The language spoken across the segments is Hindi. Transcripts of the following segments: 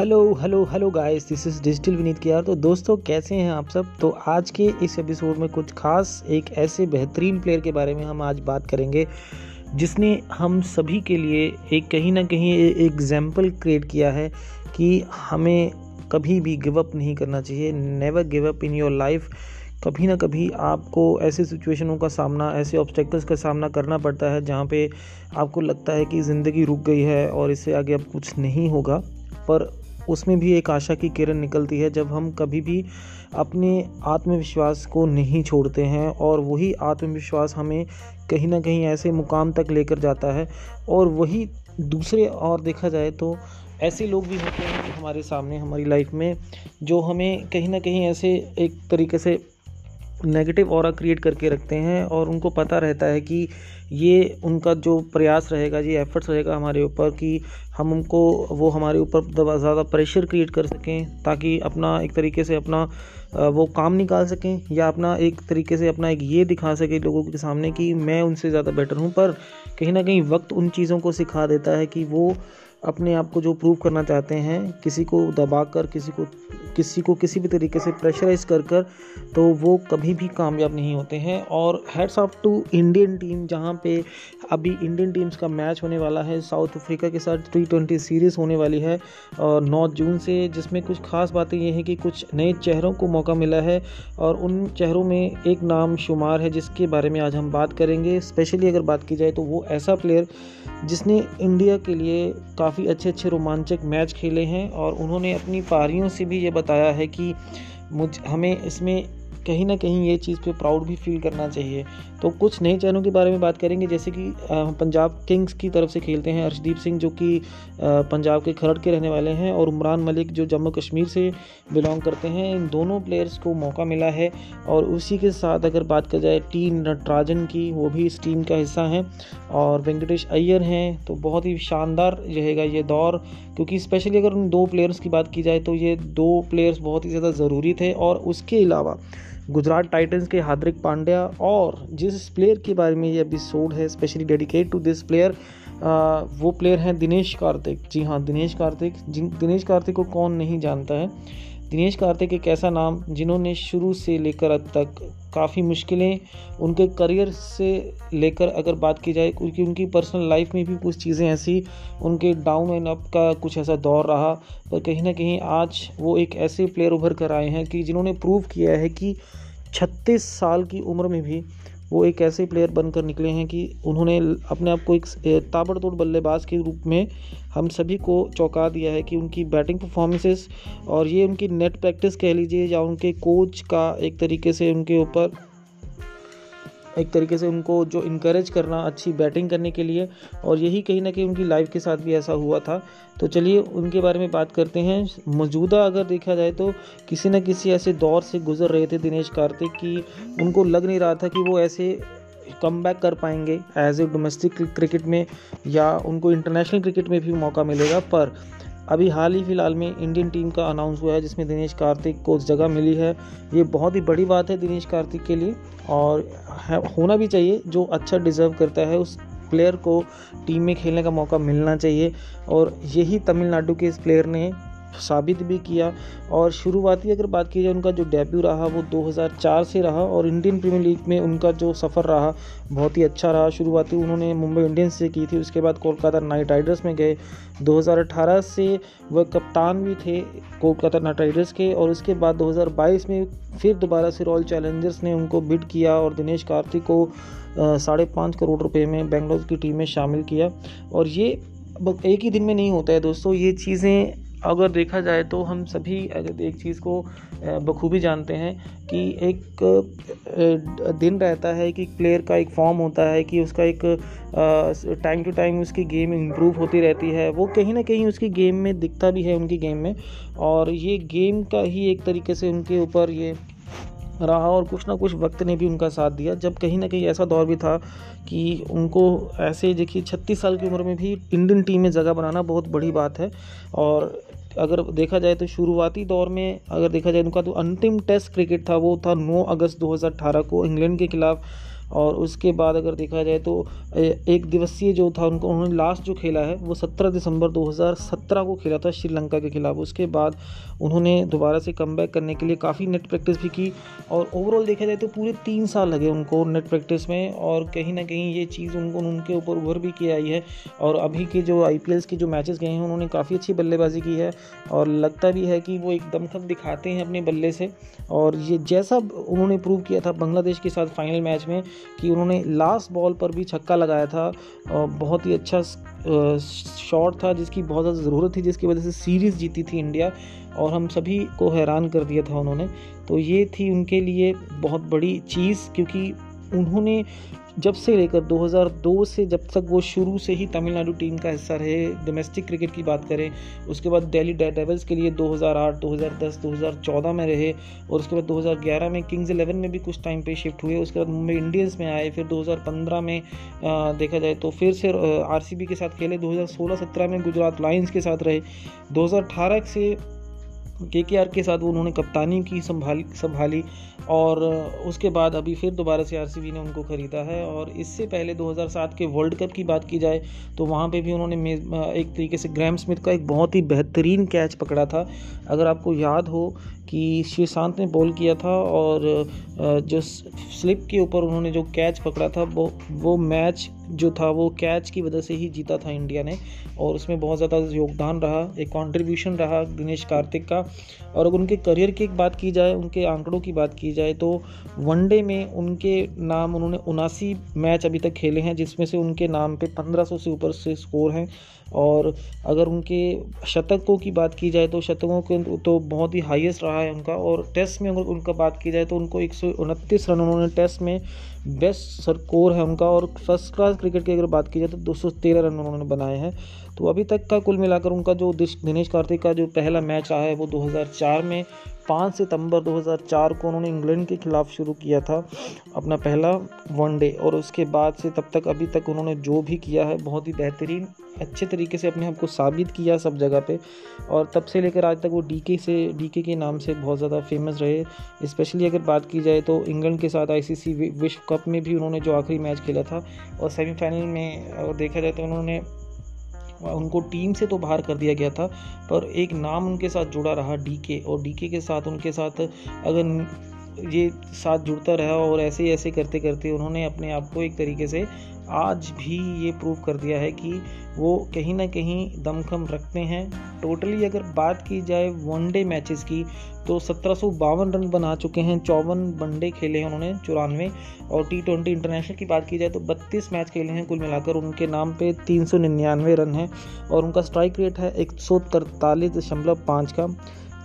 Hello hello hello guys this is digital Vineet कियार तो दोस्तों, कैसे हैं आप सब? तो आज के इस एपिसोड में कुछ खास एक ऐसे बेहतरीन प्लेयर के बारे में हम आज बात करेंगे, जिसने हम सभी के लिए एक कहीं ना कहीं एग्ज़ाम्पल क्रिएट किया है कि हमें कभी भी गिव अप नहीं करना चाहिए never give up in your life कभी ना कभी आपको ऐसे सिचुएशनों का सामना, ऐसे ऑब्स्टेकल्स का सामना करना पड़ता है, जहाँ पे आपको लगता है कि ज़िंदगी रुक गई है और इससे आगे अब कुछ नहीं होगा। पर उसमें भी एक आशा की किरण निकलती है जब हम कभी भी अपने आत्मविश्वास को नहीं छोड़ते हैं और वही आत्मविश्वास हमें कहीं ना कहीं ऐसे मुकाम तक लेकर जाता है। और वही दूसरे और देखा जाए तो ऐसे लोग भी होते हैं हमारे सामने, हमारी लाइफ में, जो हमें कहीं ना कहीं ऐसे एक तरीके से नेगेटिव और क्रिएट करके रखते हैं और उनको पता रहता है कि ये उनका जो प्रयास रहेगा, ये एफर्ट्स रहेगा हमारे ऊपर कि हम उनको, वो हमारे ऊपर ज़्यादा प्रेशर क्रिएट कर सकें ताकि अपना एक तरीके से अपना वो काम निकाल सकें या अपना एक तरीके से अपना एक ये दिखा सके लोगों के सामने कि मैं उनसे ज़्यादा बेटर हूँ। पर कहीं ना कहीं वक्त उन चीज़ों को सिखा देता है कि वो अपने आप को जो प्रूव करना चाहते हैं, किसी को दबा कर किसी को किसी को किसी भी तरीके से प्रेशराइज कर कर तो वो कभी भी कामयाब नहीं होते हैं। और heads off to Indian team जहाँ पे अभी इंडियन टीम्स का मैच होने वाला है साउथ अफ्रीका के साथ टी ट्वेंटी सीरीज़ होने वाली है, और नौ जून से जिसमें कुछ खास बातें ये हैं कि कुछ नए चेहरों को मौका मिला है, और उन चेहरों में एक नाम शुमार है, जिसके बारे में आज हम बात करेंगे। स्पेशली अगर बात की जाए तो वो ऐसा प्लेयर जिसने इंडिया के लिए काफ़ी अच्छे अच्छे रोमांचक मैच खेले हैं और उन्होंने अपनी पारियों से भी ये बताया है कि मुझ, हमें इसमें कहीं ना कहीं ये चीज़ पे प्राउड भी फील करना चाहिए। तो कुछ नए चैनलों के बारे में बात करेंगे, जैसे कि पंजाब किंग्स की तरफ़ से खेलते हैं, अर्शदीप सिंह जो कि पंजाब के खरड़ के रहने वाले हैं और उमरान मलिक जो जम्मू कश्मीर से बिलोंग करते हैं। इन दोनों प्लेयर्स को मौका मिला है और उसी के साथ अगर बात की जाए टी नटराजन की, वो भी इस टीम का हिस्सा हैं और वेंकटेश अय्यर हैं। तो बहुत ही शानदार रहेगा ये दौर। क्योंकि स्पेशली अगर उन दो प्लेयर्स की बात की जाए तो ये दो प्लेयर्स बहुत ही ज़्यादा ज़रूरी थे और उसके अलावा गुजरात टाइटन्स के हार्दिक पांड्या और जिस प्लेयर के बारे में ये एपिसोड है specially dedicate to this player वो प्लेयर हैं दिनेश कार्तिक। जी हाँ दिनेश कार्तिक। जिन, दिनेश कार्तिक को कौन नहीं जानता है दिनेश कार्तिक एक ऐसा नाम जिन्होंने शुरू से लेकर अब तक काफ़ी मुश्किलें उनके करियर से लेकर अगर बात की जाए, क्योंकि उनकी पर्सनल लाइफ में भी कुछ चीज़ें ऐसी, उनके डाउन एंड अप का कुछ ऐसा दौर रहा, पर कहीं ना कहीं आज वो एक ऐसे प्लेयर उभर कर आए हैं कि जिन्होंने प्रूव किया है कि छत्तीस साल की उम्र में भी वो एक ऐसे प्लेयर बनकर निकले हैं कि उन्होंने अपने आप को एक ताबड़तोड़ बल्लेबाज के रूप में हम सभी को चौंका दिया है कि उनकी बैटिंग परफॉर्मेंसेस और ये उनकी नेट प्रैक्टिस कह लीजिए या उनके कोच का एक तरीके से उनके ऊपर एक तरीके से उनको जो इनक्रेज करना, अच्छी बैटिंग करने के लिए, और यही कहीं ना कहीं उनकी लाइफ के साथ भी ऐसा हुआ था। तो चलिए, उनके बारे में बात करते हैं। मौजूदा अगर देखा जाए तो किसी न किसी ऐसे दौर से गुजर रहे थे दिनेश कार्तिक की उनको लग नहीं रहा था कि वो ऐसे कम बैक कर पाएँगे एज ए डोमेस्टिक क्रिकेट में या उनको इंटरनेशनल क्रिकेट में भी मौका मिलेगा। पर अभी हाल ही फ़िलहाल में इंडियन टीम का अनाउंस हुआ है, जिसमें दिनेश कार्तिक को जगह मिली है। ये बहुत ही बड़ी बात है दिनेश कार्तिक के लिए, और होना भी चाहिए, जो अच्छा डिज़र्व करता है, उस प्लेयर को टीम में खेलने का मौका मिलना चाहिए। और यही तमिलनाडु के इस प्लेयर ने साबित भी किया और शुरुआती अगर बात की जाए उनका जो डेब्यू रहा वो 2004 से रहा और इंडियन प्रीमियर लीग में उनका जो सफ़र रहा बहुत ही अच्छा रहा। शुरुआती उन्होंने मुंबई इंडियंस से की थी, उसके बाद कोलकाता नाइट राइडर्स में गए। 2018 से वह कप्तान भी थे कोलकाता नाइट राइडर्स के और उसके बाद 2022 में फिर दोबारा से रॉयल चैलेंजर्स ने उनको बिड किया और दिनेश कार्तिक को साढ़े पाँच करोड़ रुपए में बेंगलोर की टीम में शामिल किया। और ये एक ही दिन में नहीं होता है दोस्तों, ये चीज़ें अगर देखा जाए तो हम सभी एक चीज़ को बखूबी जानते हैं कि एक दिन रहता है कि प्लेयर का एक फॉर्म होता है कि उसका एक टाइम टू टाइम उसकी गेम इम्प्रूव होती रहती है। वो कहीं ना कहीं उसकी गेम में दिखता भी है उनकी गेम में और ये गेम का ही एक तरीके से उनके ऊपर ये रहा और कुछ ना कुछ वक्त ने भी उनका साथ दिया। जब कहीं ना कहीं ऐसा दौर भी था कि उनको ऐसे देखिए, छत्तीस साल की उम्र में भी इंडियन टीम में जगह बनाना बहुत बड़ी बात है। और अगर देखा जाए तो शुरुआती दौर में, अगर देखा जाए उनका तो अंतिम टेस्ट क्रिकेट था वो था 9 अगस्त 2018 को। इंग्लैंड के खिलाफ और उसके बाद अगर देखा जाए तो एक दिवसीय जो था उनको, उन्होंने लास्ट जो खेला है, वो 17 दिसंबर 2017 को खेला था श्रीलंका के खिलाफ। उसके बाद उन्होंने दोबारा से कम करने के लिए काफ़ी नेट प्रैक्टिस भी की और ओवरऑल देखा जाए तो पूरे तीन साल लगे उनको नेट प्रैक्टिस में और कहीं ना कहीं ये चीज़ उनको, उनके ऊपर उभर भी की आई है और अभी के जो आई के जो मैचेस गए हैं, उन्होंने काफ़ी अच्छी बल्लेबाजी की है और लगता भी है कि वो एक दमखम दिखाते हैं अपने बल्ले से और ये जैसा उन्होंने प्रूव किया था बांग्लादेश के साथ फाइनल मैच में कि उन्होंने लास्ट बॉल पर भी छक्का लगाया था। बहुत ही अच्छा शॉट था जिसकी बहुत ज़्यादा ज़रूरत थी, जिसकी वजह से सीरीज़ जीती थी इंडिया और हम सभी को हैरान कर दिया था उन्होंने। तो ये थी उनके लिए बहुत बड़ी चीज़ क्योंकि उन्होंने जब से लेकर 2002 से जब तक वो शुरू से ही तमिलनाडु टीम का हिस्सा रहे डोमेस्टिक क्रिकेट की बात करें उसके बाद दिल्ली डेविल्स के लिए 2008, 2010, 2014 में रहे और उसके बाद 2011 में किंग्स इलेवन में भी कुछ टाइम पे शिफ्ट हुए उसके बाद मुंबई इंडियंस में आए फिर 2015 में देखा जाए तो फिर से आरसीबी के साथ खेले 2016-17 में गुजरात लाइन्स के साथ रहे 2018 से के के आर के साथ वो उन्होंने कप्तानी की संभाली संभाली और उसके बाद अभी फिर दोबारा से आर ने उनको ख़रीदा है और इससे पहले 2007 के वर्ल्ड कप की बात की जाए तो वहाँ पे भी उन्होंने एक तरीके से ग्रैम स्मिथ का एक बहुत ही बेहतरीन कैच पकड़ा था। अगर आपको याद हो कि श्रीशांत ने बॉल किया था और जो स्लिप के ऊपर उन्होंने जो कैच पकड़ा था वो वो मैच जो था वो कैच की वजह से ही जीता था इंडिया ने और उसमें बहुत ज़्यादा योगदान रहा, एक कंट्रीब्यूशन रहा दिनेश कार्तिक का। और अगर उनके करियर की एक बात की जाए, उनके आंकड़ों की बात की जाए तो वनडे में उनके नाम उन्होंने उनासी मैच अभी तक खेले हैं, जिसमें से उनके नाम पे 1500 से ऊपर से स्कोर हैं। और अगर उनके शतकों की बात की जाए तो शतकों के तो बहुत ही हाईएस्ट रहा है उनका। और टेस्ट में अगर उनका बात की जाए तो उनको एक सौ उनतीस रन उन्होंने टेस्ट में बेस्ट सरकोर है उनका और फ़र्स्ट क्लास क्रिकेट की अगर बात की जाए तो 213 रन उन्होंने बनाए हैं। तो अभी तक का कुल मिलाकर उनका जो दिश दिनेश कार्तिक का जो पहला मैच रहा है वो 2004 में 5 सितंबर 2004 को उन्होंने इंग्लैंड के खिलाफ शुरू किया था अपना पहला वनडे और उसके बाद से तब तक अभी तक उन्होंने जो भी किया है, बहुत ही बेहतरीन, अच्छे तरीके से अपने आप को साबित किया सब जगह पे। और तब से लेकर आज तक वो डी से डी के नाम से बहुत ज़्यादा फ़ेमस रहे। स्पेशली अगर बात की जाए तो इंग्लैंड के साथ आईसीसी विश्व कप में भी उन्होंने जो आखिरी मैच खेला था, और सेमीफाइनल में अगर देखा जाए तो उन्होंने उनको टीम से तो बाहर कर दिया गया था, पर एक नाम उनके साथ जुड़ा रहा, डीके, और डीके के साथ उनके साथ अगर ये साथ जुड़ता रहा और ऐसे ऐसे करते करते उन्होंने अपने आप को एक तरीके से आज भी ये प्रूव कर दिया है कि वो कहीं ना कहीं दमखम रखते हैं। टोटली अगर बात की जाए वनडे मैचेस की तो सत्रह सौ बावन रन बना चुके हैं, चौवन वनडे खेले हैं उन्होंने, चौरानवे। और टी ट्वेंटी इंटरनेशनल की बात की जाए तो बत्तीस मैच खेले हैं कुल मिलाकर, उनके नाम पे तीन सौ निन्यानवे रन हैं और उनका स्ट्राइक रेट है एक का।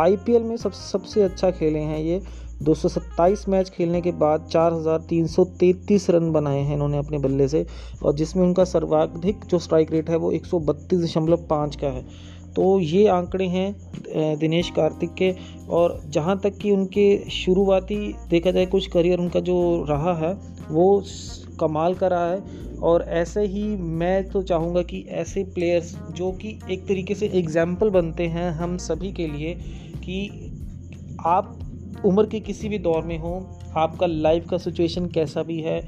आईपीएल में सब, सबसे अच्छा खेले हैं ये। 227 मैच खेलने के बाद 4,333 रन बनाए हैं इन्होंने अपने बल्ले से और जिसमें उनका सर्वाधिक जो स्ट्राइक रेट है वो एक का है। तो ये आंकड़े हैं दिनेश कार्तिक के और जहाँ तक कि उनके शुरुआती देखा जाए कुछ करियर उनका जो रहा है वो कमाल का रहा है। और ऐसे ही मैं तो चाहूँगा कि ऐसे प्लेयर्स जो कि एक तरीके से एग्ज़ाम्पल बनते हैं हम सभी के लिए कि आप उम्र के किसी भी दौर में हो, आपका लाइफ का सिचुएशन कैसा भी है,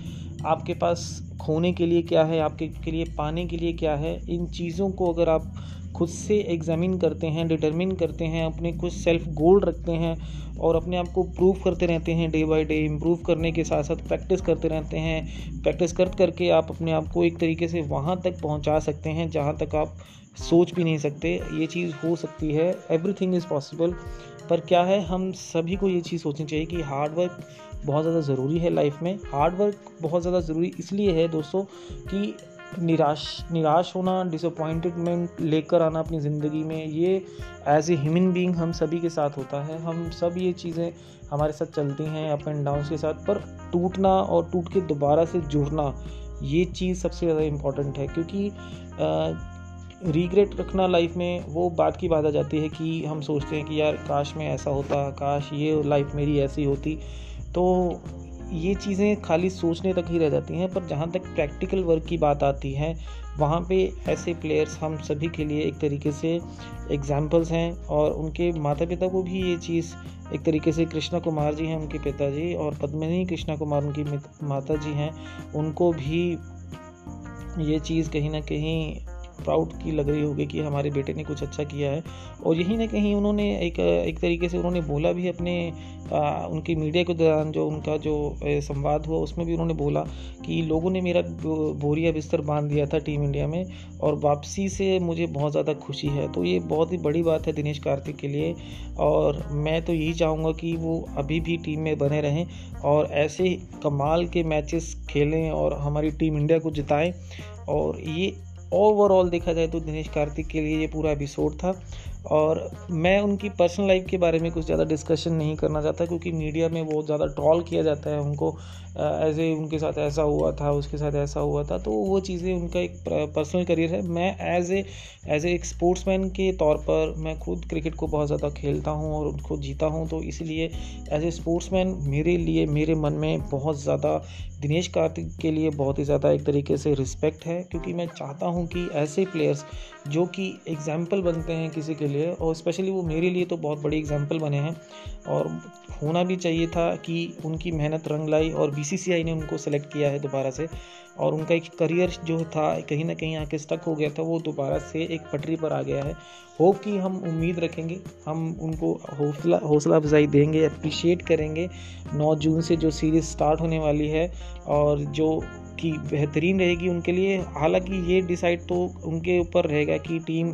आपके पास खोने के लिए क्या है, आपके के लिए पाने के लिए क्या है, इन चीज़ों को अगर आप खुद से एग्जामिन करते हैं डिटरमिन करते हैं, अपने कुछ सेल्फ गोल रखते हैं और अपने आप को प्रूव करते रहते हैं डे बाय डे इम्प्रूव करने के साथ साथ प्रैक्टिस करते रहते हैं प्रैक्टिस कर करके आप अपने आप को एक तरीके से वहाँ तक पहुँचा सकते हैं, जहाँ तक आप सोच भी नहीं सकते, ये चीज़ हो सकती है एवरीथिंग इज़ पॉसिबल पर क्या है, हम सभी को ये चीज़ सोचनी चाहिए कि हार्डवर्क बहुत ज़्यादा ज़रूरी है लाइफ में। हार्डवर्क बहुत ज़्यादा ज़रूरी इसलिए है दोस्तों कि निराश निराश होना डिसअपॉइंटमेंट लेकर आना अपनी ज़िंदगी में, ये एज ए ह्यूमन बींग हम सभी के साथ होता है। हम सब ये चीज़ें हमारे साथ चलती हैं अप एंड डाउन के साथ, पर टूटना और टूट के दोबारा से जुड़ना, ये चीज़ सबसे ज़्यादा इंपॉर्टेंट है। क्योंकि रिग्रेट रखना लाइफ में, वो बात की बात आ जाती है कि हम सोचते हैं कि यार, काश में ऐसा होता, काश ये लाइफ मेरी ऐसी होती। तो ये चीज़ें खाली सोचने तक ही रह जाती हैं, पर जहाँ तक प्रैक्टिकल वर्क की बात आती है, वहाँ पे ऐसे प्लेयर्स हम सभी के लिए एक तरीके से एग्जाम्पल्स हैं, और उनके माता पिता को भी ये चीज़ एक तरीके से कृष्णा कुमार जी हैं, उनके पिताजी, और पद्मिनी कृष्णा कुमार, उनकी माता जी हैं, उनको भी ये चीज़ कहीं ना कहीं प्राउड की लग रही होगी कि हमारे बेटे ने कुछ अच्छा किया है। और यहीं ना कहीं उन्होंने एक एक तरीके से उन्होंने बोला भी अपने आ, उनकी मीडिया के दौरान जो उनका जो संवाद हुआ उसमें भी उन्होंने बोला कि लोगों ने मेरा बोरिया बिस्तर बाँध दिया था टीम इंडिया में और वापसी से मुझे बहुत ज़्यादा खुशी है। तो ये बहुत ही बड़ी बात है दिनेश कार्तिक के लिए और मैं तो यही चाहूँगा कि वो अभी भी टीम में बने रहें और ऐसे कमाल के मैचेस खेलें और हमारी टीम इंडिया को जिताएँ और ये ओवरऑल देखा जाए तो दिनेश कार्तिक के लिए ये पूरा एपिसोड था। और मैं उनकी पर्सनल लाइफ के बारे में कुछ ज़्यादा डिस्कशन नहीं करना चाहता, क्योंकि मीडिया में बहुत ज़्यादा ट्रॉल किया जाता है उनको। ऐसे उनके साथ ऐसा हुआ था, उसके साथ ऐसा हुआ था तो वो चीज़ें उनका एक पर्सनल करियर है। मैं एज ए एज ए एक स्पोर्ट्समैन के तौर पर मैं खुद क्रिकेट को बहुत ज़्यादा खेलता हूँ और उनको जीता हूँ तो इसलिए एज ए स्पोर्ट्समैन मेरे लिए, मेरे मन में बहुत ज़्यादा दिनेश कार्तिक के लिए बहुत ही ज़्यादा एक तरीके से रिस्पेक्ट है, क्योंकि मैं चाहता हूँ कि ऐसे प्लेयर्स जो कि एग्ज़ाम्पल बनते हैं किसी के लिए और स्पेशली वो मेरे लिए तो बहुत बड़ी एग्ज़ाम्पल बने हैं। और होना भी चाहिए था कि उनकी मेहनत रंग लाई और बीसीसीआई ने उनको सेलेक्ट किया है दोबारा से। और उनका एक करियर जो था, कहीं ना कहीं आके स्टक हो गया था, वो दोबारा से एक पटरी पर आ गया है। होप कि हम उम्मीद रखेंगे, हम उनको हौसला हौसला अफजाई देंगे अप्रिशिएट करेंगे। 9 जून से जो सीरीज़ स्टार्ट होने वाली है और जो कि बेहतरीन रहेगी उनके लिए। हालाँकि ये डिसाइड तो उनके ऊपर रहेगा कि टीम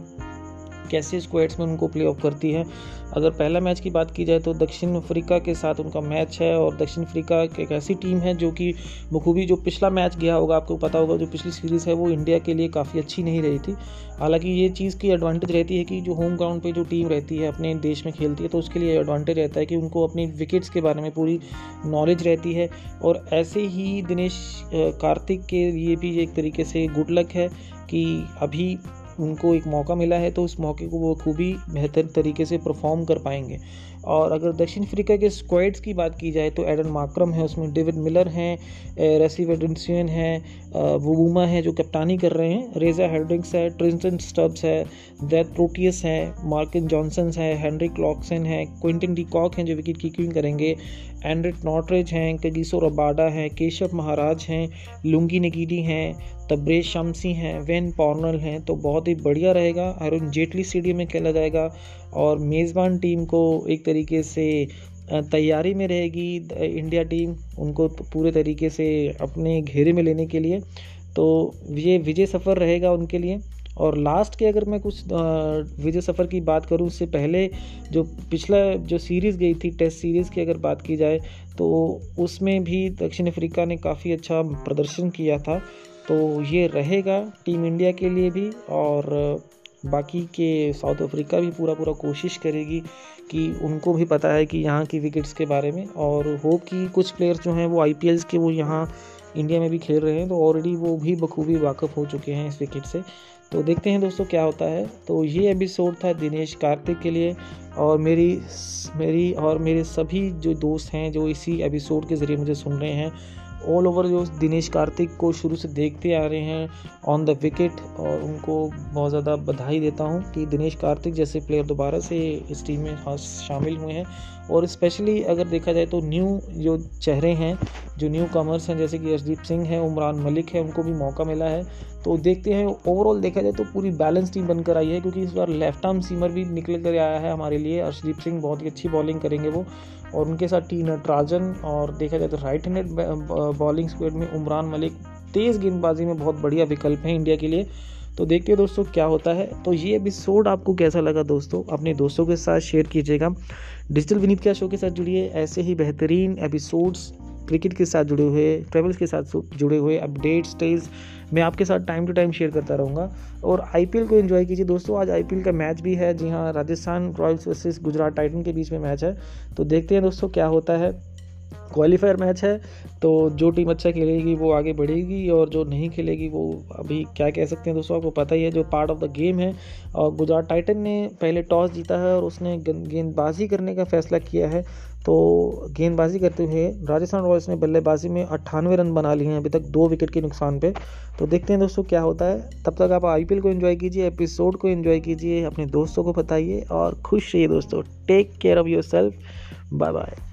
कैसे स्क्वाड्स में उनको प्ले ऑफ़ करती है। अगर पहला मैच की बात की जाए तो दक्षिण अफ्रीका के साथ उनका मैच है और दक्षिण अफ्रीका एक ऐसी टीम है जो कि बखूबी जो पिछला मैच गया होगा, आपको पता होगा जो पिछली सीरीज़ है वो इंडिया के लिए काफ़ी अच्छी नहीं रही थी। हालाँकि ये चीज़ की एडवांटेज रहती है कि जो होम ग्राउंड पे जो टीम रहती है, अपने देश में खेलती है तो उसके लिए एडवांटेज रहता है कि उनको अपनी विकेट्स के बारे में पूरी नॉलेज रहती है। और ऐसे ही दिनेश कार्तिक के लिए भी एक तरीके से गुड लक है कि अभी उनको एक मौका मिला है तो उस मौके को वो खूबी बेहतर तरीके से परफॉर्म कर पाएँगे। और अगर दक्षिण अफ्रीका के स्क्वाड्स की बात की जाए तो एडन माक्रम है, उसमें डेविड मिलर हैं रेसी वेडेंसियन है वुबूमा है, जो कप्तानी कर रहे हैं। रेजा हेड्रिक्स है, ट्रिंसन स्टब्स है दैथ प्रोटियस है, मार्किन जॉनसन है, हेनरी क्लॉक्सन है, क्विंटन डी कॉक हैं, जो विकेट कीपिंग करेंगे। एंड्रिक नॉटरेज हैं कगीसो रबाडा हैं केशव महाराज हैं लुंगी नगीडी हैं तब्रेज शमसी हैं वेन पॉर्नल हैं तो बहुत ही बढ़िया रहेगा। अरुण जेटली स्टेडियम में खेला जाएगा और मेज़बान टीम को एक तरीके से तैयारी में रहेगी। इंडिया टीम उनको पूरे तरीके से अपने घेरे में लेने के लिए। तो ये विजय सफ़र रहेगा उनके लिए। और लास्ट के अगर मैं कुछ विजय सफ़र की बात करूँ, उससे पहले जो पिछला जो सीरीज़ गई थी टेस्ट सीरीज़ की अगर बात की जाए तो उसमें भी दक्षिण अफ्रीका ने काफ़ी अच्छा प्रदर्शन किया था। तो ये रहेगा टीम इंडिया के लिए भी और बाकी के साउथ अफ्रीका भी पूरा पूरा कोशिश करेगी कि उनको भी पता है कि यहाँ की विकेट्स के बारे में और होप कि कुछ प्लेयर्स जो हैं, वो आई के वो यहाँ इंडिया में भी खेल रहे हैं तो ऑलरेडी वो भी बखूबी वाकफ़ हो चुके हैं इस विकेट से। तो देखते हैं दोस्तों क्या होता है। तो ये एपिसोड था दिनेश कार्तिक के लिए और मेरी मेरी और मेरे सभी जो दोस्त हैं जो इसी एपिसोड के ज़रिए मुझे सुन रहे हैं ऑल ओवर जो दिनेश कार्तिक को शुरू से देखते आ रहे हैं ऑन द विकेट और उनको बहुत ज़्यादा बधाई देता हूँ कि दिनेश कार्तिक जैसे प्लेयर दोबारा से इस टीम में शामिल हुए हैं। और स्पेशली अगर देखा जाए तो न्यू जो चेहरे हैं, जो न्यू कमर्स हैं, जैसे कि अर्शदीप सिंह है, उमरान मलिक है, उनको भी मौका मिला है। तो देखते हैं ओवरऑल देखा जाए तो पूरी बैलेंस टीम बनकर आई है, क्योंकि इस बार लेफ़्ट आर्म सीमर भी निकल कर आया है हमारे लिए। अर्शदीप सिंह बहुत ही अच्छी बॉलिंग करेंगे वो। और उनके साथ टी नटराजन और देखा जाए तो राइट हैंडेड बॉलिंग स्क्वेड में उमरान मलिक तेज़ गेंदबाजी में बहुत बढ़िया विकल्प है इंडिया के लिए। तो देखिए दोस्तों क्या होता है। तो ये एपिसोड आपको कैसा लगा दोस्तों? अपने दोस्तों के साथ शेयर कीजिएगा। डिजिटल विनीत क्या शो के साथ जुड़िए। ऐसे ही बेहतरीन एपिसोड्स क्रिकेट के साथ जुड़े हुए ट्रेवल्स के साथ जुड़े हुए अपडेट्स टेल्स मैं आपके साथ टाइम टू टाइम शेयर करता रहूँगा। और आईपीएल को इन्जॉय कीजिए। दोस्तों, आज आईपीएल का मैच भी है। जी हाँ Rajasthan Royals versus Gujarat Titan के बीच में मैच है। तो देखते हैं दोस्तों, क्या होता है। क्वालिफायर मैच है तो जो टीम अच्छा खेलेगी वो आगे बढ़ेगी और जो नहीं खेलेगी वो अभी क्या कह सकते हैं दोस्तों, आपको पता ही है जो पार्ट ऑफ़ द गेम है। और गुजरात टाइटन ने पहले टॉस जीता है और उसने गेंदबाजी करने का फैसला किया है। तो गेंदबाजी करते हुए राजस्थान रॉयल्स ने बल्लेबाजी में अट्ठानवे रन बना लिए हैं, अभी तक दो विकेट के नुकसान पे। तो देखते हैं दोस्तों क्या होता है। तब तक आप आईपीएल को एंजॉय कीजिए एपिसोड को एंजॉय कीजिए, अपने दोस्तों को बताइए और खुश रहिए दोस्तों। Take care of your self bye bye